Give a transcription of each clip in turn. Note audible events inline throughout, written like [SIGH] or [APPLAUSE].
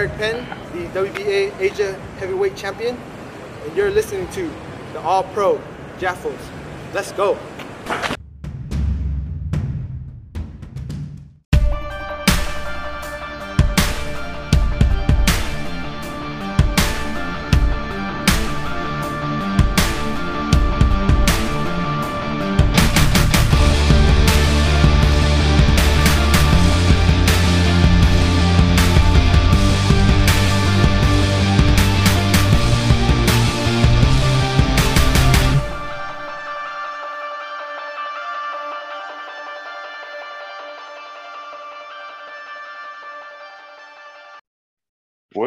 Eric Penn, the WBA Asia Heavyweight Champion, and you're listening to the All Pro Jaffos. Let's go.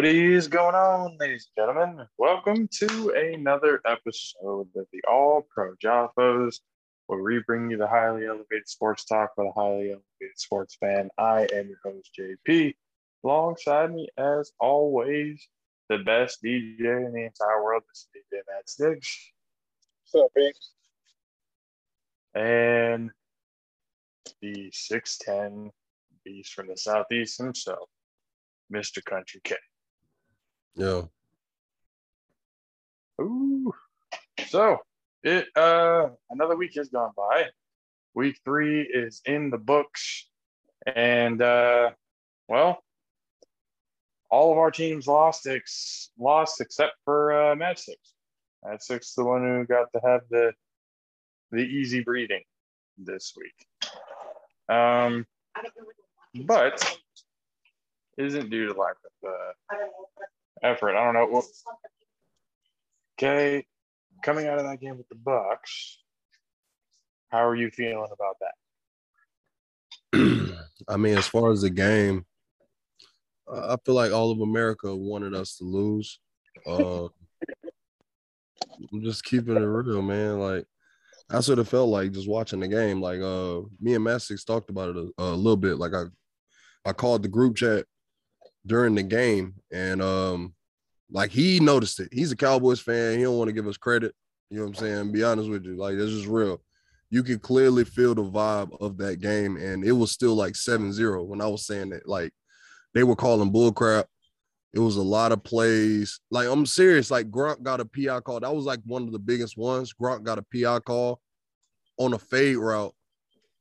What is going on, ladies and gentlemen? Welcome to another episode of the All Pro Jaffos, where we bring you the highly elevated sports talk for the highly elevated sports fan. I am your host, JP. Alongside me, as always, the best DJ in the entire world. This is DJ Madsticks. What's up, Beast? And the 6'10 beast from the Southeast himself, Mr. Country K. Yo, Ooh. So it uh another week has gone by. Week three is in the books. And uh well, all of our teams lost ex- lost except for uh Madsticks. Mad Six the one who got to have the the easy breathing this week. Um but isn't due to lack of uh effort. I don't know. Well, Okay, coming out of that game with the Bucs, how are you feeling about that? [CLEARS THROAT] I mean, as far as the game, I feel like all of America wanted us to lose. Uh, [LAUGHS] I'm just keeping it real, man. Like that's what it felt like just watching the game. Like uh, me and Madsticks talked about it a, a little bit. Like I, I called the group chat during the game, and um, like he noticed it. He's a Cowboys fan. He don't want to give us credit. You know what I'm saying? Be honest with you. Like this is real. You could clearly feel the vibe of that game. And it was still like 7-0 when I was saying that. Like they were calling bull crap. It was a lot of plays. Like I'm serious. Like Gronk got a PI call. That was like one of the biggest ones. Gronk got a PI call on a fade route.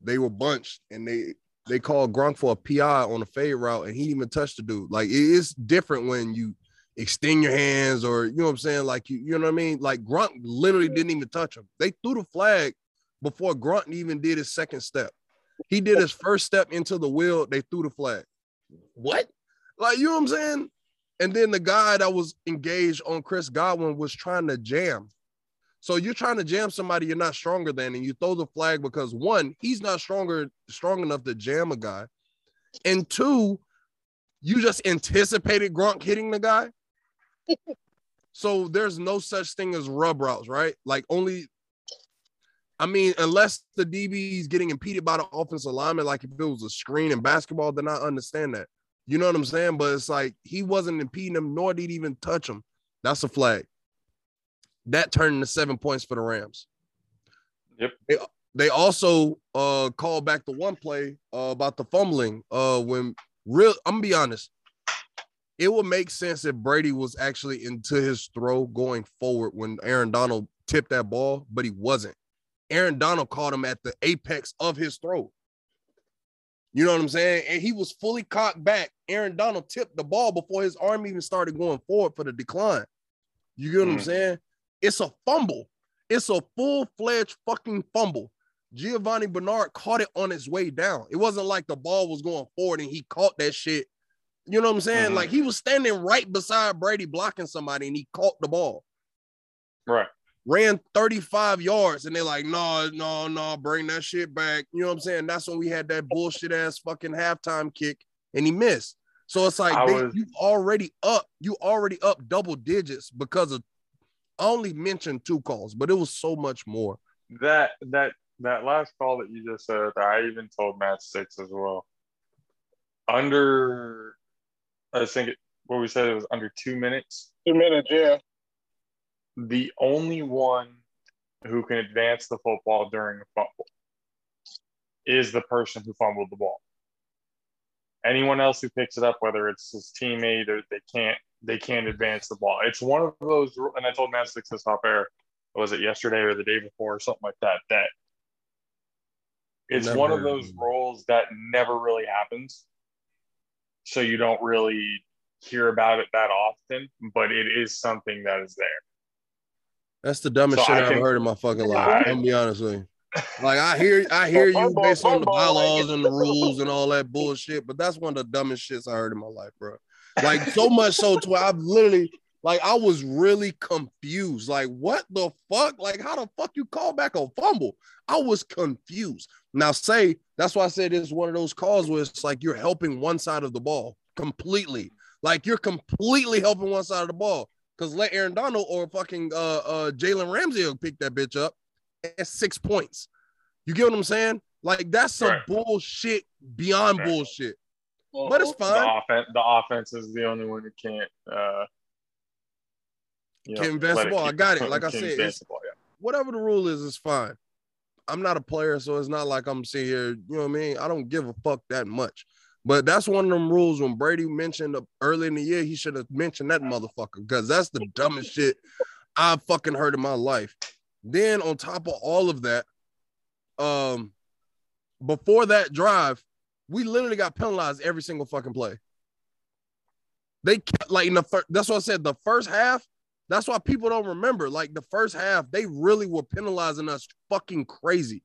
They were bunched and they they called Gronk for a PI on a fade route and he even touched the dude. Like it is different when you extend your hands or you know what I'm saying? Like you, you know what I mean? Like Gronk literally didn't even touch him. They threw the flag before Gronk even did his second step. He did his first step into the wheel, they threw the flag. What? Like, you know what I'm saying? And then the guy that was engaged on Chris Godwin was trying to jam. So you're trying to jam somebody you're not stronger than, and you throw the flag because one, he's not stronger, strong enough to jam a guy. And two, you just anticipated Gronk hitting the guy. So there's no such thing as rub routes, right? Like only, I mean, unless the DB is getting impeded by the offensive lineman, like if it was a screen in basketball, then I understand that. You know what I'm saying? But it's like he wasn't impeding him, nor did he even touch him. That's a flag. That turned into seven points for the Rams. Yep. They, they also uh called back the one play uh, about the fumbling. Uh when real I'm gonna be honest, it would make sense if Brady was actually into his throw going forward when Aaron Donald tipped that ball, but he wasn't. Aaron Donald caught him at the apex of his throw. You know what I'm saying? And he was fully cocked back. Aaron Donald tipped the ball before his arm even started going forward for the decline. You get what I'm Mm. saying? It's a fumble. It's a full-fledged fucking fumble. Giovani Bernard caught it on its way down. It wasn't like the ball was going forward and he caught that shit. You know what I'm saying? Mhm. Like he was standing right beside Brady blocking somebody and he caught the ball. Right. Ran 35 yards and they're like, no, no, no, bring that shit back. You know what I'm saying? That's when we had that bullshit ass fucking halftime kick and he missed. So it's like was- you already up, you already up double digits because of I only mentioned two calls, but it was so much more. That that that last call that you just said, I even told Madsticks as well. Under, I think it, what we said it was under two minutes. Two minutes, yeah. The only one who can advance the football during a fumble is the person who fumbled the ball. anyone else who picks it up, whether it's his teammate or they can't they can't advance the ball. It's one of those, and I told Madsticks this off air. Was it yesterday or the day before or something like that? That it's Never one of those it. roles that never really happens. So you don't really hear about it that often, but it is something that is there. That's the dumbest So shit I have heard in my fucking life. I- I'm be honest with you. Like I hear, I [LAUGHS] hear you based on the bylaws and the rules and all that bullshit, but that's one of the dumbest shits I heard in my life, bro. Like so much so to I've literally, like, I was really confused. Like, what the fuck? Like, how the fuck you call back a fumble? I was confused. Now, say that's why I said it's one of those calls where it's like you're helping one side of the ball completely. Like you're completely helping one side of the ball. Cause let Aaron Donald or fucking uh uh Jalen Ramsey pick that bitch up at six points. You get what I'm saying? Like that's some Right. bullshit beyond Right. bullshit. But it's The fine. the offense is the only one who can't. Uh, you Can't advance let [LAUGHS] the ball. I got it. Like I said, it's- yeah. Whatever the rule is, is fine. I'm not a player, so it's not like I'm sitting here, you know what I mean? I don't give a fuck that much. But that's one of them rules when Brady mentioned early in the year, he should have mentioned that motherfucker because that's the dumbest shit I've fucking heard in my life. Then on top of all of that, um, before that drive, we literally got penalized every single fucking play. They kept like in the first, that's what I said. The first half, that's why people don't remember. Like the first half, they really were penalizing us fucking crazy,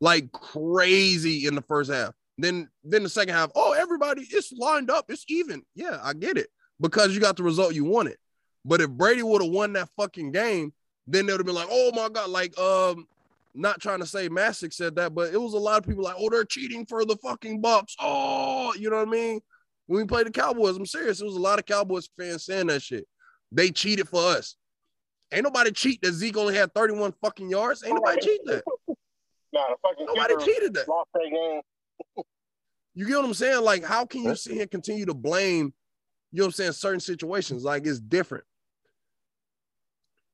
like crazy in the first half. Then, then the second half, oh, everybody, it's lined up, it's even. Yeah, I get it because you got the result you wanted. But if Brady would have won that fucking game, then they would have been like, oh my god, like um, not trying to say Masick said that, but it was a lot of people like, oh, they're cheating for the fucking Bucs. Oh, you know what I mean? When we played the Cowboys, I'm serious. It was a lot of Cowboys fans saying that shit. They cheated for us. Ain't nobody cheat that Zeke only had 31 fucking yards. Ain't nobody cheat that. [LAUGHS] Nah, the fucking Nobody cheated that. lost that game. [LAUGHS] You get what I'm saying? Like, how can you sit here and continue to blame, you know what I'm saying, certain situations? Like, it's different.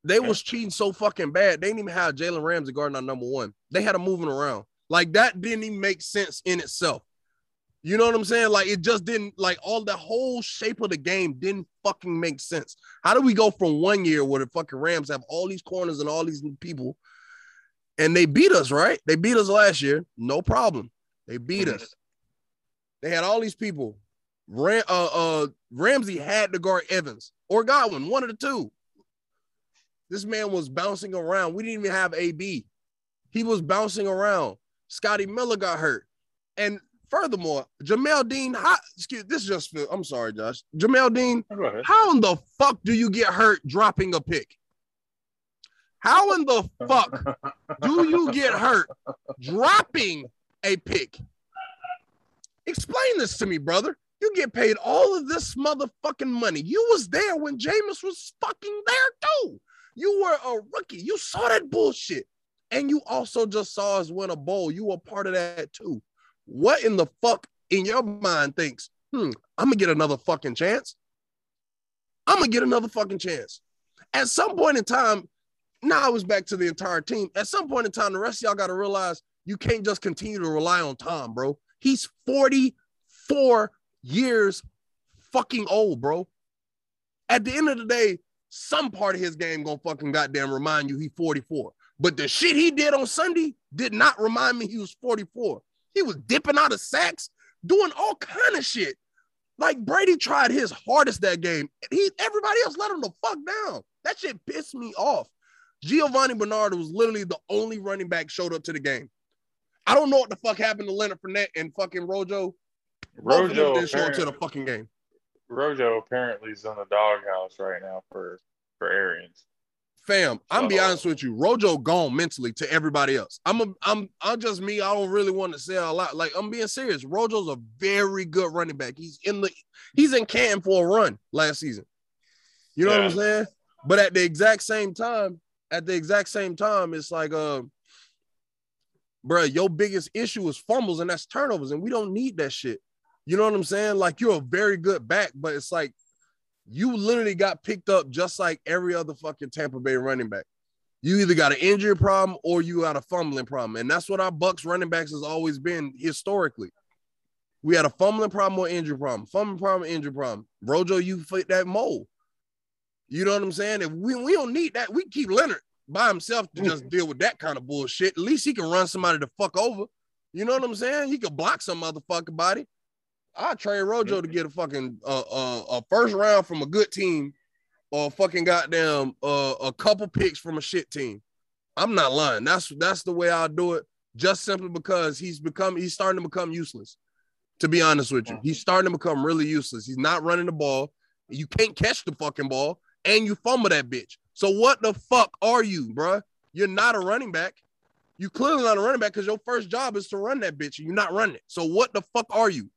They was cheating so fucking bad. They didn't even have Jalen Ramsey guarding our number one. They had him moving around. Like, that didn't even make sense in itself. You know what I'm saying? Like, it just didn't, like, all the whole shape of the game didn't fucking make sense. How do we go from one year where the fucking Rams have all these corners and all these people, and they beat us, right? They beat us last year. No problem. They beat us. They had all these people. Ram, uh, uh, Ramsey had to guard Evans or Godwin, one of the two. This man was bouncing around. We didn't even have AB. He was bouncing around. Scotty Miller got hurt. And furthermore, Jamel Dean, how, excuse this just feel, I'm sorry, Josh. Jamel Dean, how in the fuck do you get hurt dropping a pick? How in the fuck do you get hurt dropping a pick? Explain this to me, brother. You get paid all of this motherfucking money. You was there when Jameis was fucking there too. You were a rookie. You saw that bullshit. And you also just saw us win a bowl. You were part of that too. What in the fuck in your mind thinks, hmm, I'm gonna get another fucking chance? I'm gonna get another fucking chance. At some point in time, now it's back to the entire team. At some point in time, the rest of y'all got to realize you can't just continue to rely on Tom, bro. He's 44 years fucking old, bro. At the end of the day, some part of his game gonna fucking goddamn remind you he 44. But the shit he did on Sunday did not remind me he was 44. He was dipping out of sacks, doing all kind of shit. Like Brady tried his hardest that game. He everybody else let him the fuck down. That shit pissed me off. Giovani Bernard was literally the only running back showed up to the game. I don't know what the fuck happened to Leonard Fournette and fucking Rojo. Both of them Rojo, didn't show up to the fucking game. Rojo apparently is in the doghouse right now for for Arians. Fam, I'm be So- honest with you. Rojo gone mentally to everybody else. I'm a, I'm I'm just me. I don't really want to say a lot. Like I'm being serious. Rojo's a very good running back. He's in the he's in Canton for a run last season. You know what I'm saying? But at the exact same time, at the exact same time, it's like uh bro, your biggest issue is fumbles and that's turnovers, and we don't need that shit. You know what I'm saying? Like you're a very good back, but it's like you literally got picked up just like every other fucking Tampa Bay running back. You either got an injury problem or you got a fumbling problem, and that's what our Bucs running backs has always been historically. We had a fumbling problem or injury problem. Fumbling problem, injury problem. Rojo, you fit that mold. You know what I'm saying? If we, we don't need that, we keep Leonard by himself to just mm. deal with that kind of bullshit. At least he can run somebody the fuck over. You know what I'm saying? He could block some motherfucking body. I trade Rojo to get a fucking uh, uh, a first round from a good team, or fucking goddamn uh, a couple picks from a shit team. I'm not lying. That's that's the way I'll do it. Just simply because he's become he's starting to become useless. To be honest with you, he's starting to become really useless. He's not running the ball. You can't catch the fucking ball, and you fumble that bitch. So what the fuck are you, bruh? You're not a running back. You clearly not a running back because your first job is to run that bitch, and you're not running it. So what the fuck are you?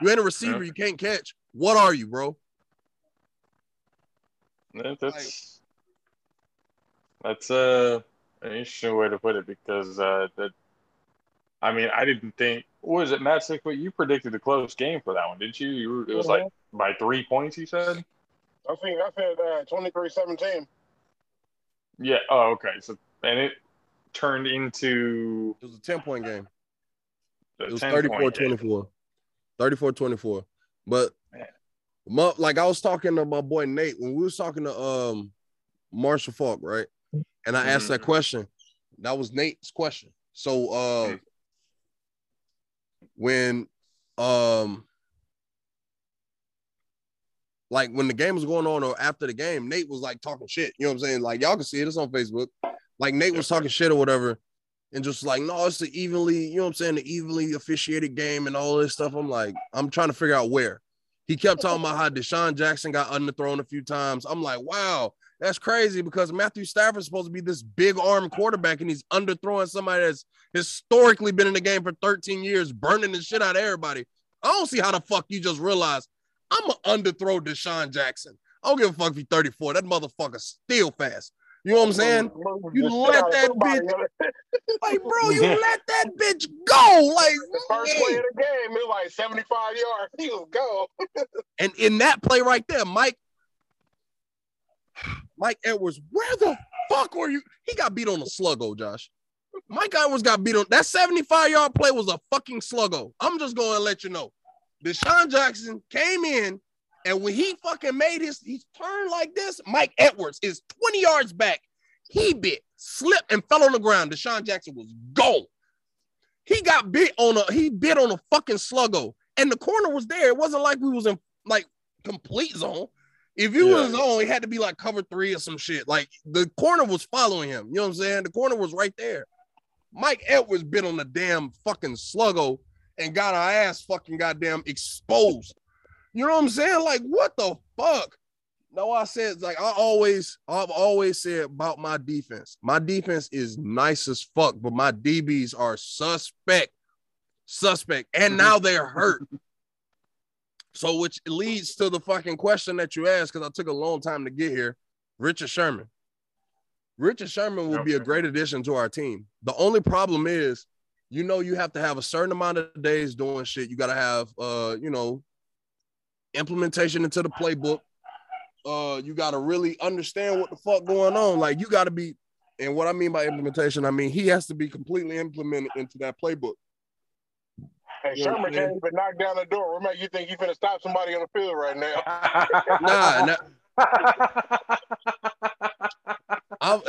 You ain't a receiver. Yeah. You can't catch. What are you, bro? That- That's that's uh, an interesting way to put it because uh, that I mean I didn't think was it Matt Sickwood you predicted a close game for that one didn't you? you it was like by three points you said. I think I said uh, 23-17. Yeah. Oh, okay. So and it turned into It was a 10 point game. It was 10 34 point game. 24. But mu- like I was talking to my boy Nate when we was talking to um Marshall Faulk, right? And I asked that Mhm. question. That was Nate's question. So uh Mm. when um like when the game was going on or after the game, Nate was like talking shit. You know what I'm saying? Like y'all can see it, it's on Facebook. Like Nate was talking shit or whatever, and just like, no, it's the evenly, you know what I'm saying, the evenly officiated game and all this stuff. I'm like, I'm trying to figure out where. He kept talking about how DeSean Jackson got underthrown a few times. I'm like, wow, that's crazy because Matthew Stafford's supposed to be this big arm quarterback and he's underthrowing somebody that's historically been in the game for 13 years, burning the shit out of everybody. I don't see how the fuck you just realize I'm gonna underthrow DeSean Jackson. I don't give a fuck if he's 34. That motherfucker's still fast. You know what I'm saying? You let that somebody. [LAUGHS] Like, bro, you [LAUGHS] let that bitch go. Like, [LAUGHS] The first play of the game, it was like 75 yards. He was go. and in that play right there, Mike, Mike Edwards, where the fuck were you? He got beat on a sluggo, Josh. Mike Edwards got beat on that 75 yard play was a fucking sluggo. I'm just going to let you know. DeSean Jackson came in, and when he fucking made his he turned like this, Mike Edwards is 20 yards back. He bit, slipped, and fell on the ground. DeSean Jackson was gone. He got bit on a he bit on a fucking sluggo, and the corner was there. It wasn't like we was in like complete zone. If you was Yeah. zone, it had to be like cover three or some shit. Like the corner was following him. You know what I'm saying? The corner was right there. Mike Edwards bit on the damn fucking sluggo and got our ass fucking goddamn exposed. You know what I'm saying? Like, what the fuck? No, I said like I always, I've always said about my defense. My defense is nice as fuck, but my DBs are suspect, suspect, and now they're hurt. So, which leads to the fucking question that you asked, because I took a long time to get here. Richard Sherman. Richard Sherman will be a great addition to our team. The only problem is, you know, you have to have a certain amount of days doing shit. You got to have, uh, you know, implementation into the playbook. Uh, you got to really understand what the fuck going on. Like, you got to be, and what I mean by implementation, I mean he has to be completely implemented into that playbook. Hey, You Sherman can't even knock down the door. What make you think you're gonna stop somebody on the field right now? [LAUGHS] Nah, nah [LAUGHS] I'm,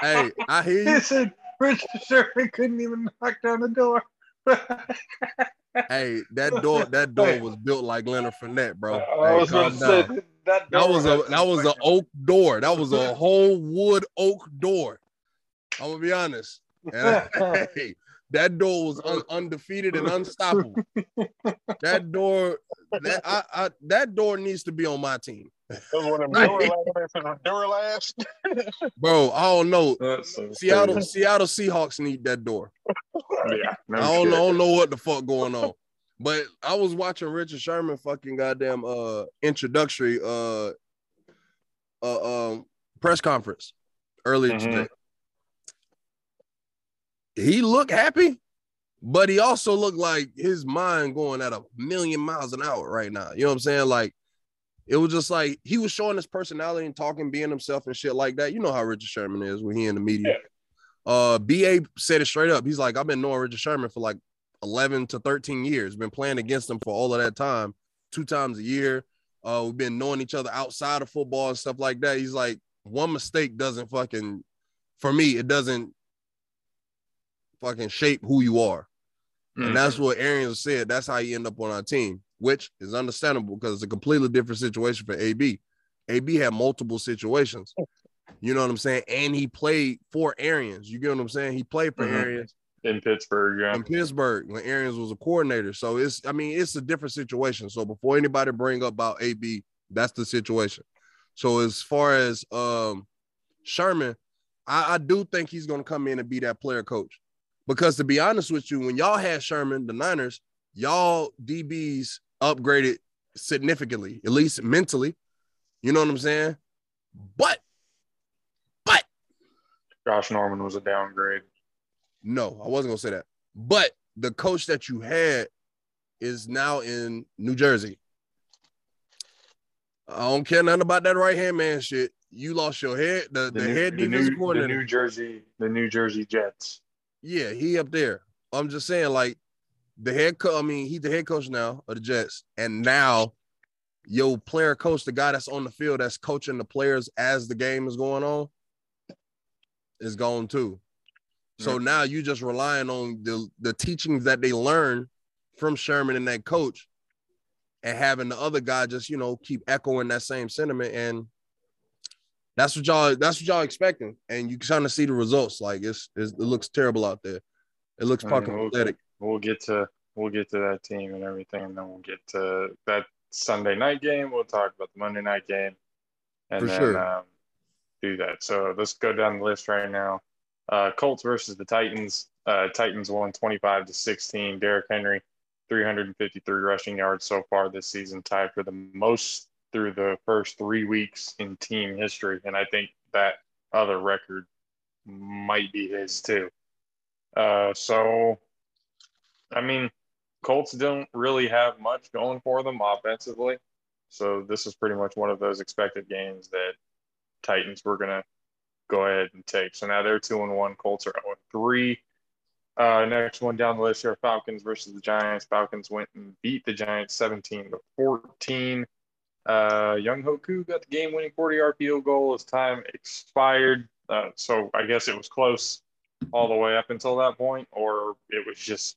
hey, I hear he you. said Richard Sherman couldn't even knock down the door. [LAUGHS] Hey, that door, that [LAUGHS] door was built like Leonard Fournette, bro. I Hey, was gonna say that, That was a that was an oak door. That was a [LAUGHS] whole wood oak door. I'm gonna be honest. And [LAUGHS] hey, that door was un- undefeated and unstoppable. That door, that I, I that door needs to be on my team, That was one of them Right. Duralast. Duralast. bro. I don't know. So Seattle crazy. Seattle Seahawks need that door. Yeah, no I don't, shit. I don't know what the fuck going on. But I was watching Richard Sherman fucking goddamn uh introductory uh uh um press conference earlier Mhm. today. He looked happy, but he also looked like his mind going at a million miles an hour right now. You know what I'm saying? Like it was just like he was showing his personality and talking, being himself and shit like that. You know how Richard Sherman is when he in the media. Uh BA said it straight up. He's like, I've been knowing Richard Sherman for like 11 to 13 years. Been playing against them for all of that time, two times a year. Uh, we've been knowing each other outside of football and stuff like that. He's like, one mistake doesn't fucking, for me, it doesn't fucking shape who you are. Mhm. And that's what Arians said. That's how you end up on our team, which is understandable because it's a completely different situation for AB. AB had multiple situations. You know what I'm saying? And he played for Arians. You get what I'm saying? He played for Mhm. Arians in Pittsburgh. Yeah. in Pittsburgh when Arians was a coordinator. So it's, I mean, it's a different situation. So before anybody bring up about AB, that's the situation. So as far as um Sherman, I, I do think he's gonna come in and be that player coach. Because to be honest with you, when y'all had Sherman, the Niners, y'all DBs upgraded significantly, at least mentally. You know what I'm saying? But but Josh Norman was a downgrade. No, I wasn't gonna say that. But the coach that you had is now in New Jersey. I don't care nothing about that right hand man shit. You lost your head, the, the, new, head the, defense new, the. New Jersey, the New Jersey Jets. yeah, he up there. I'm just saying, like the head coach. I mean, he's the head coach now of the Jets, and now your player coach, the guy that's on the field that's coaching the players as the game is going on, is gone too. So Mhm. now you're just relying on the the teachings that they learn from Sherman and that coach, and having the other guy just you know keep echoing that same sentiment, and that's what y'all that's what y'all expecting, and you kind of see the results. Like it's, it's it looks terrible out there. It looks fucking we'll, pathetic. we'll get to we'll get to that team and everything, and then we'll get to that Sunday night game. We'll talk about the Monday night game, and For then sure. um, do that. So let's go down the list right now. Uh, Colts versus the Titans. Uh, Titans won 25 to 16. Derrick Henry, 353 rushing yards so far this season, tied for the most through the first three weeks in team history. And I think that other record might be his too. Uh, so, I mean, Colts don't really have much going for them offensively. So this is pretty much one of those expected games that Titans were gonna go ahead and take. So now they're two and one. Colts are 0 and three. Uh, next one down the list here: Falcons versus the Giants. Falcons went and beat the Giants 17 to 14. Uh, Younghoe Koo got the game-winning 40-yard field goal as time expired. Uh, so I guess it was close all the way up until that point, or it was just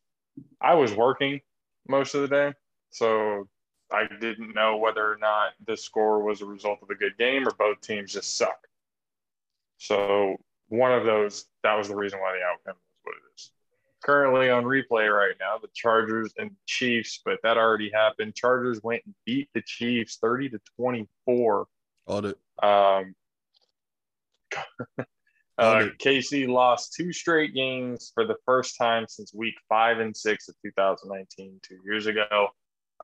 I was working most of the day, so I didn't know whether or not this score was a result of a good game or both teams just suck. So one of those, that was the reason why the outcome is what it is. Currently on replay right now, the Chargers and Chiefs, but that already happened. Chargers went and beat the Chiefs 30 to 24. All the Um, [LAUGHS] uh, KC lost two straight games for the first time since week five and six of 2019, two years ago.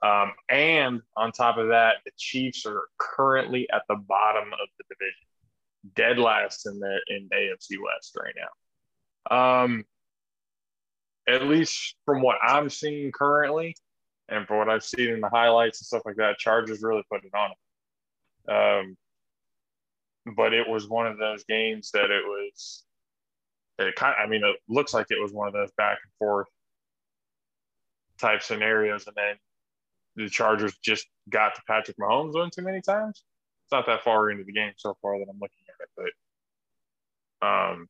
Um, and on top of that, the Chiefs are currently at the bottom of the division, dead last in the in AFC West right now. Um, at least from what I'm seeing currently, and for what I've seen in the highlights and stuff like that, Chargers really put it on. Um, but it was one of those games that it was it kind I mean it looks like it was one of those back and forth type scenarios and then the Chargers just got to Patrick Mahomes one too many times. It's not that far into the game so far that I'm looking at it, but um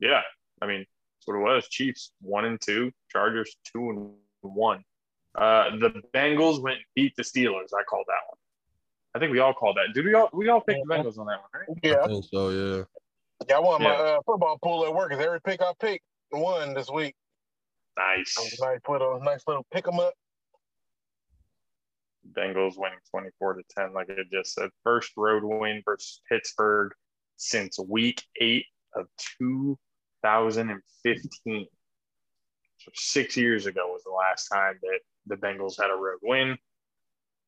yeah, I mean that's what it was. Chiefs one and two, Chargers two and one. Uh the Bengals went and beat the Steelers. I called that one. I think we all called that. Did we all we all picked the Bengals on that one, right? I Yeah, think so, yeah. yeah. I won my uh, football pool at work. 'cause Every pick I picked won this week. Nice. Nice little, nice little pick 'em up. Bengals winning 24 to 10, like I just said. First road win versus Pittsburgh since week eight of 2015. So six years ago was the last time that the Bengals had a road win.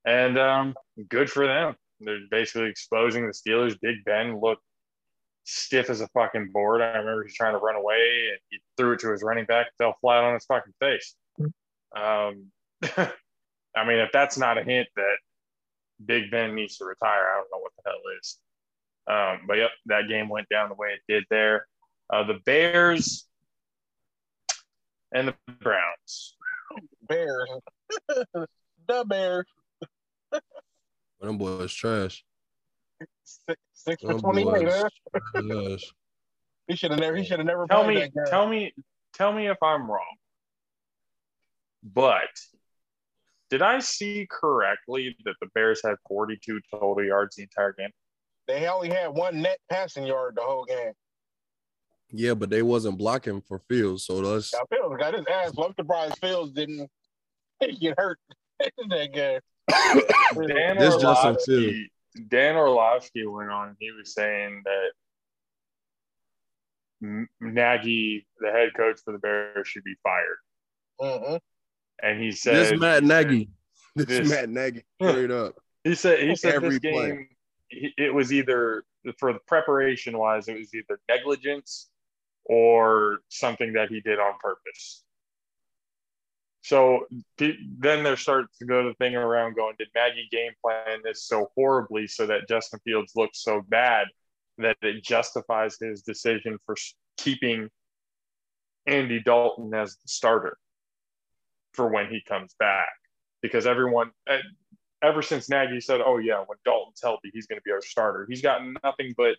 And um, good for them. They're basically exposing the Steelers. Big Ben looked stiff as a fucking board. I remember he's trying to run away and he threw it to his running back, fell flat on his fucking face. Um, [LAUGHS] I mean, if that's not a hint that Big Ben needs to retire, I don't know what the hell is. Um, but yep, that game went down the way it did there. Uh, the Bears and the Browns. Bears. [LAUGHS] the Bears. Them boys trash. Six, six for Them twenty eight. Huh? [LAUGHS] He should have never. He should have never Tell me, tell me, tell me if I'm wrong. But did I see correctly that the Bears had 42 total yards the entire game? They only had one net passing yard the whole game. Yeah, but they wasn't blocking for Fields, so that's Now Fields got his ass. I'm surprised Fields didn't [LAUGHS] get hurt [LAUGHS] in that game. [COUGHS] Dan This Justin Orlovsky, Dan Orlovsky went on. He was saying that Nagy, the head coach for the Bears, should be fired. Mhm. And he said, this Matt Nagy. This, this- Matt Nagy [LAUGHS] straight up. He said he said Every this game he- it was either for the preparation wise it was either negligence or something that he did on purpose. So then there starts to go the thing around going, did Maggie game plan this so horribly so that Justin Fields looks so bad that it justifies his decision for keeping Andy Dalton as the starter for when he comes back? Because everyone, eh, ever since Nagy said, "Oh yeah, when Dalton's healthy, he's going to be our starter," he's gotten nothing but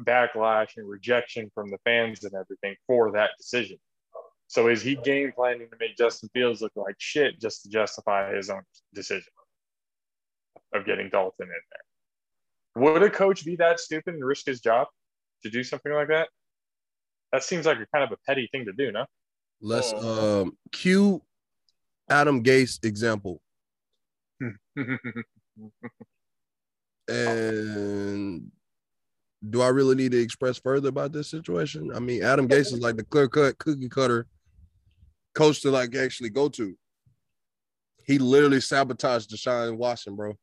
backlash and rejection from the fans and everything for that decision. So is he game planning to make Justin Fields look like shit just to justify his own decision of getting Dalton in there? Would a coach be that stupid and risk his job to do something like that? That seems like a kind of a petty thing to do, no? Let's um cue Adam Gase example. [LAUGHS] And do I really need to express further about this situation? I mean, Adam Gase is like the clear cut cookie cutter coach to like actually go to. He literally sabotaged Deshaun Watson, bro.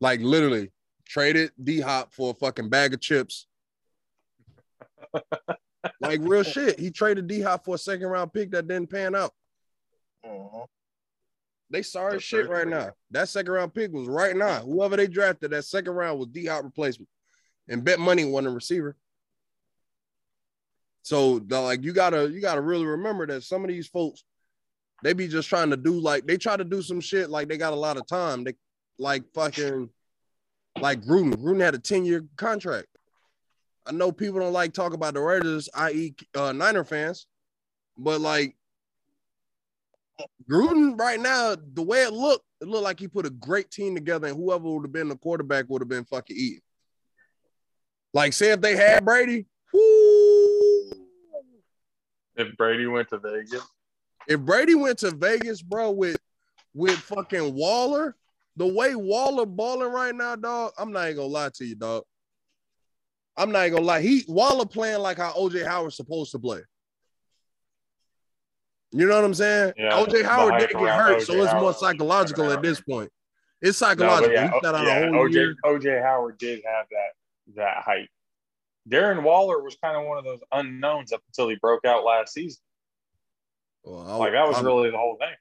Like literally traded D Hop for a fucking bag of chips. like real shit. He traded D Hop for a second round pick that didn't pan out. Mhm. They sorry That's shit right now. That second round pick was right now. Whoever they drafted, that second round was D Hop replacement. And bet money won the receiver. So the, like you gotta you gotta really remember that some of these folks, they be just trying to do like they try to do some shit like they got a lot of time. They like fucking like Gruden. Gruden had a 10-year contract. I know people don't like talk about the Raiders, i.e. Uh, Niner fans, but like Gruden right now, the way it looked, it looked like he put a great team together, and whoever would have been the quarterback would have been fucking eating. Like, say if they had Brady, whoo, If Brady went to Vegas, if Brady went to Vegas, bro, with with fucking Waller, the way Waller balling right now, dog, I'm not even gonna lie to you, dog. I'm not even gonna lie. He Waller playing like how OJ Howard's supposed to play. You know what I'm saying? Yeah, OJ Howard didn't get hurt, O.J. so it's more psychological at this point. It's psychological. but yeah, he sat out yeah, a whole OJ, year. OJ Howard did have that that height. Darren Waller was kind of one of those unknowns up until he broke out last season. Well, I- Like that was I'm- really the whole thing.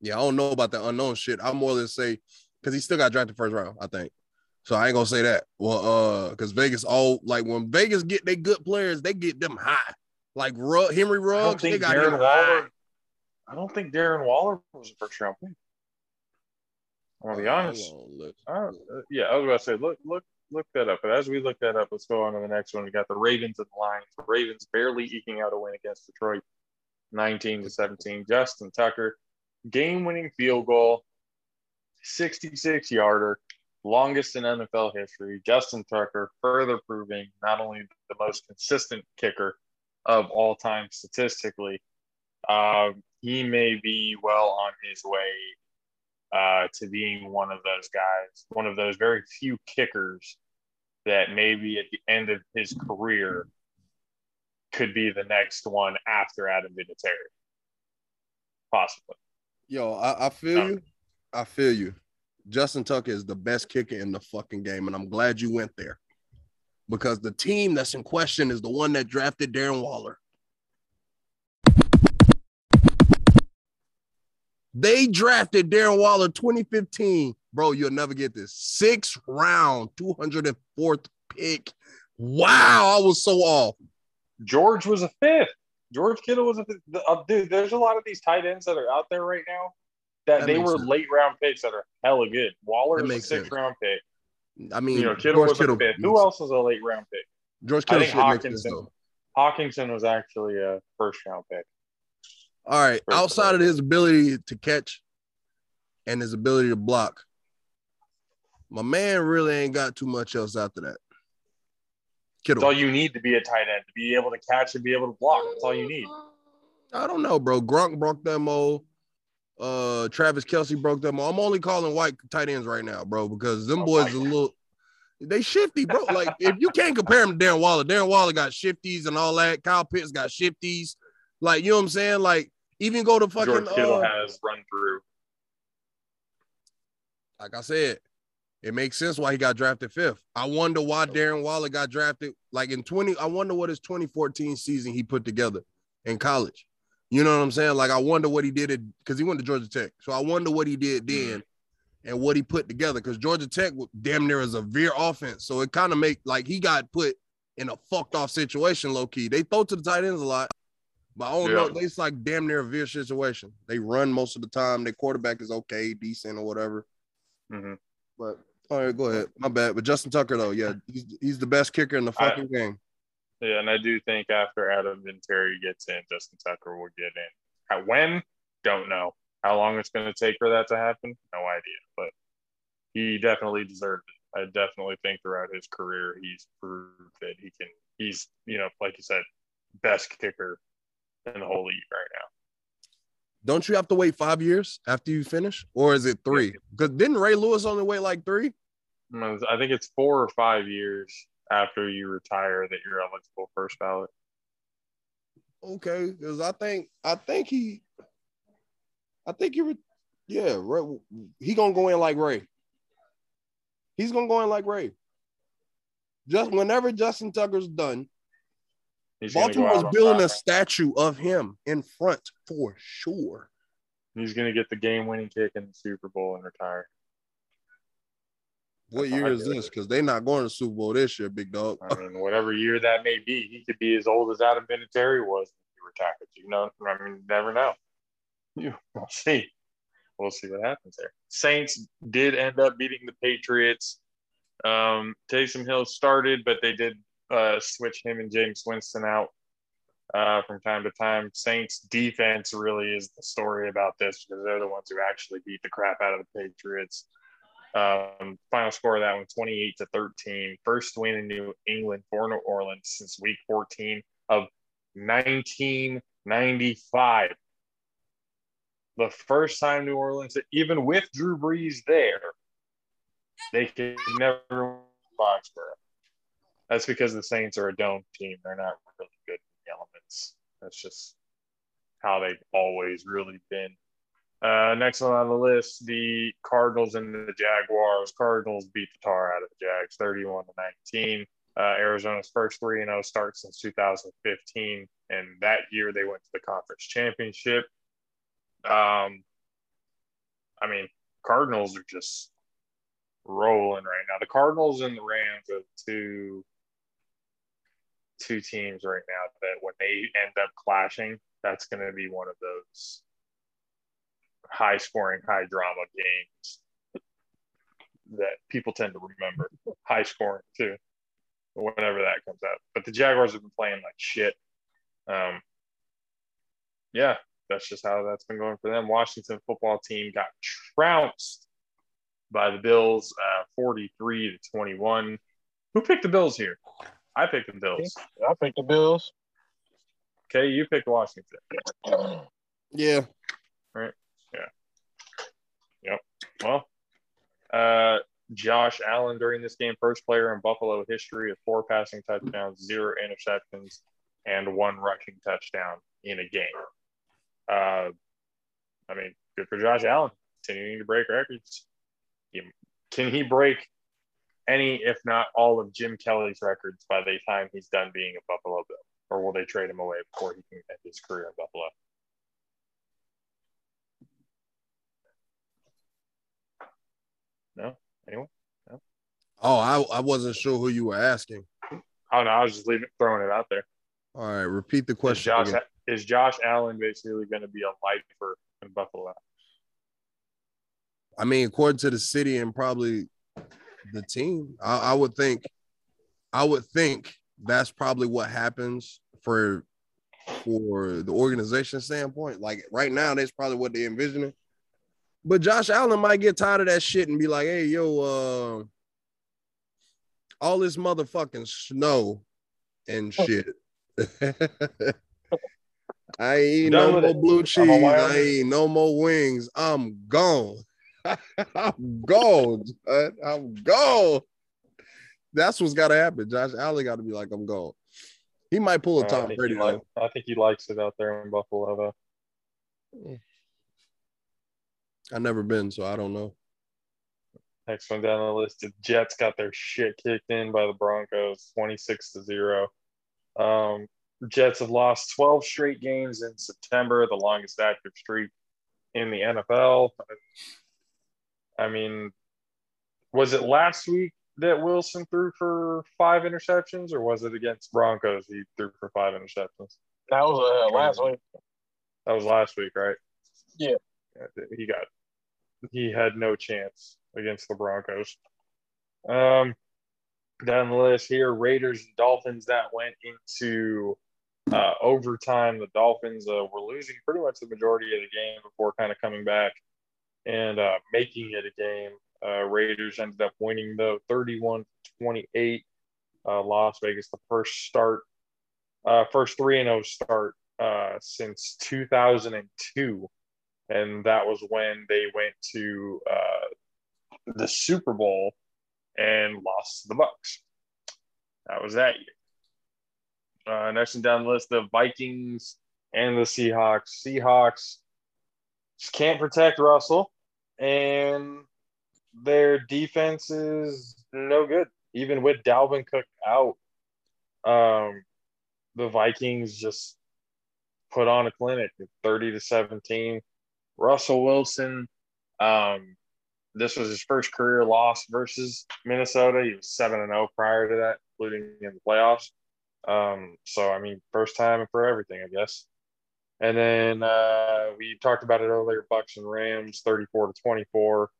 Yeah, I don't know about the unknown shit. I'm more than say because he still got drafted first round, I think. So I ain't gonna say that. Well, uh, because Vegas all like when Vegas get they good players, they get them high. Like Rugg, Henry I don't Ruggs, they think got Darren Waller. high. I don't think Darren Waller was a first round pick. I'm gonna be honest. On. I uh, yeah, I was about to say, look, look, look that up. But as we look that up, let's go on to the next one. We got the Ravens and the Lions. The Ravens barely eking out a win against Detroit, 19 to 17. Justin Tucker, game-winning field goal, 66 yarder, longest in NFL history. Justin Tucker further proving not only the most consistent kicker of all time statistically, um, he may be well on his way uh, to being one of those guys, one of those very few kickers that maybe at the end of his career could be the next one after Adam Vinatieri. Possibly. Yo, I, I feel No. you. I feel you. Justin Tucker is the best kicker in the fucking game, and I'm glad you went there because the team that's in question is the one that drafted Darren Waller. They drafted Darren Waller 2015. Bro, you'll never get this. Sixth round, 204th pick. Wow, I was so off. George was a fifth. George Kittle was a fifth. uh, dude. There's a lot of these tight ends that are out there right now that, That they were sense. late round picks that are hella good. Waller is a makes six sense. round pick. I mean, You know, Kittle George was Kittle. fifth. Who else was a late round pick? George I Kittle makes Hockenson. though. Hockenson was actually a first round pick. All right, First outside of his ability to catch and his ability to block, my man really ain't got too much else after that. Kittle. That's all you need to be a tight end to be able to catch and be able to block. That's all you need. I don't know, bro. Gronk broke that mold. Uh, Travis Kelce broke that mold. I'm only calling white tight ends right now, bro, because them Oh, boys my a little. They shifty, bro. Like if you can't compare him to Darren Waller, Darren Waller got shifties and all that. Kyle Pitts got shifties. Like you know what I'm saying? Like even go to fucking. George Kittle uh, has run through. like I said, it makes sense why he got drafted fifth. I wonder why Darren Waller got drafted like in 20. I wonder what his 2014 season he put together in college. You know what I'm saying? Like I wonder what he did it because he went to Georgia Tech. So I wonder what he did then and what he put together because Georgia Tech damn near is a severe offense. So it kind of make like he got put in a fucked off situation, low key. They throw to the tight ends a lot, but I don't know. Yeah. It's like damn near a severe situation. They run most of the time. Their quarterback is okay, decent or whatever. hmm But all right, go ahead. My bad. But Justin Tucker though, yeah, he's, he's the best kicker in the I- fucking game. Yeah, and I do think after Adam Vinatieri gets in, Justin Tucker will get in. How, when? Don't know. How long it's going to take for that to happen? No idea. But he definitely deserved it. I definitely think throughout his career, he's proved that he can. He's, you know, like you said, best kicker in the whole league right now. Don't you have to wait five years after you finish, or is it three? Because didn't Ray Lewis only wait like three? I think it's four or five years after you retire that you're eligible first ballot. Okay, because I think I think he, I think he, re- yeah, Ray, he gonna go in like Ray. He's gonna go in like Ray. Just whenever Justin Tucker's done, He's gonna Baltimore's building a statue of him in front for sure. He's to get the game-winning kick in the Super Bowl and retire. What year is this? Because they're not going to Super Bowl this year, big dog. I mean, whatever year that may be, he could be as old as Adam Vinatieri was when he retired. You know, I mean, never know. [LAUGHS] You, we'll see. We'll see what happens there. Saints did end up beating the Patriots. Um, Taysom Hill started, but they did uh, switch him and Jameis Winston out uh, from time to time. Saints defense really is the story about this because they're the ones who actually beat the crap out of the Patriots. Um, final score of that one 28 to 13. First win in New England for New Orleans since week 14 of 1995. The first time New Orleans, even with Drew Brees there, they could never win Foxborough. That's because the Saints are a dome team. They're not really good in the elements. That's just how they've always really been. Uh, next one on the list, the Cardinals and the Jaguars. Cardinals beat the tar out of the Jags, 31 to 19. Uh, Arizona's first 3 0 start since 2015. And that year they went to the conference championship. Um, I mean, Cardinals are just rolling right now. The Cardinals and the Rams are two two teams right now that when they end up clashing, that's going to be one of those high scoring, high drama games that people tend to remember. High scoring too, whenever that comes out. But the Jaguars have been playing like shit. Um, yeah, that's just how that's been going for them. Washington football team got trounced by the Bills, uh, 43 to 21. Who picked the Bills here? I picked the Bills. I picked the Bills. Okay, you picked Washington. Yeah. Well, uh, Josh Allen during this game, first player in Buffalo history of four passing touchdowns, zero interceptions, and one rushing touchdown in a game. Uh, I mean, good for Josh Allen, continuing to break records. Can he break any, if not all, of Jim Kelly's records by the time he's done being a Buffalo Bill? Or will they trade him away before he can end his career in Buffalo? No? Anyone? Oh, I, I wasn't sure who you were asking. Oh no, I was just leaving throwing it out there. All right, repeat the Is question. Josh is Josh Allen basically going to be a lifer in Buffalo? I mean, according to the city and probably the team, I, I would think, I would think that's probably what happens for for the organization standpoint. Like right now, that's probably what they're envisioning. But Josh Allen might get tired of that shit and be like, "Hey, yo, uh, all this motherfucking snow and [LAUGHS] shit." [LAUGHS] I ain't eat Done no more it. blue cheese. I ain't no more wings. I'm gone. [LAUGHS] I'm gone. son. I'm gone. That's what's got to happen. Josh Allen got to be like, I'm gone. He might pull a I, Tom think Brady. he like. I think he likes it out there in Buffalo, though. I've never been, so I don't know. Next one down the list, the Jets got their shit kicked in by the Broncos, 26 to 0. Um, Jets have lost 12 straight games in September, the longest active streak in the NFL. I mean, was it last week that Wilson threw for five interceptions, or was it against Broncos he threw for five interceptions? That was uh, last week. That was last week, right? Yeah. He got he had no chance against the Broncos. Um down the list here, Raiders and Dolphins that went into uh, overtime. The Dolphins uh, were losing pretty much the majority of the game before kind of coming back and uh, making it a game. Uh, Raiders ended up winning though 31 28. Uh, Las Vegas, the first start, uh, first 3 0 start uh, since 2002. And that was when they went to uh, the Super Bowl and lost to the Bucs. That was that year. Uh, next one down the list, the Vikings and the Seahawks. Seahawks can't protect Russell, and their defense is no good. Even with Dalvin Cook out, um, the Vikings just put on a clinic, thirty to seventeen. Russell Wilson, um, this was his first career loss versus Minnesota. He was seven and zero prior to that, including in the playoffs. Um, so I mean, first time for everything, I guess. And then uh, we talked about it earlier: Bucs and Rams, thirty-four to twenty-four.